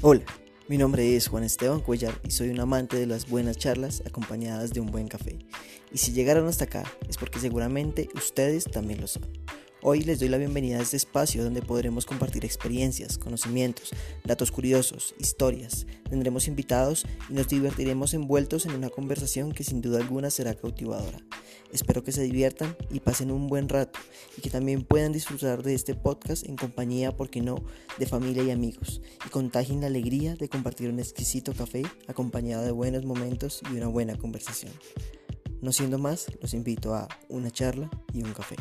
Hola, mi nombre es Juan Esteban Cuellar y soy un amante de las buenas charlas acompañadas de un buen café. Y si llegaron hasta acá es porque seguramente ustedes también lo son. Hoy les doy la bienvenida a este espacio donde podremos compartir experiencias, conocimientos, datos curiosos, historias. Tendremos invitados y nos divertiremos envueltos en una conversación que sin duda alguna será cautivadora. Espero que se diviertan y pasen un buen rato y que también puedan disfrutar de este podcast en compañía, por qué no, de familia y amigos y contagien la alegría de compartir un exquisito café acompañado de buenos momentos y una buena conversación. No siendo más, los invito a una charla y un café.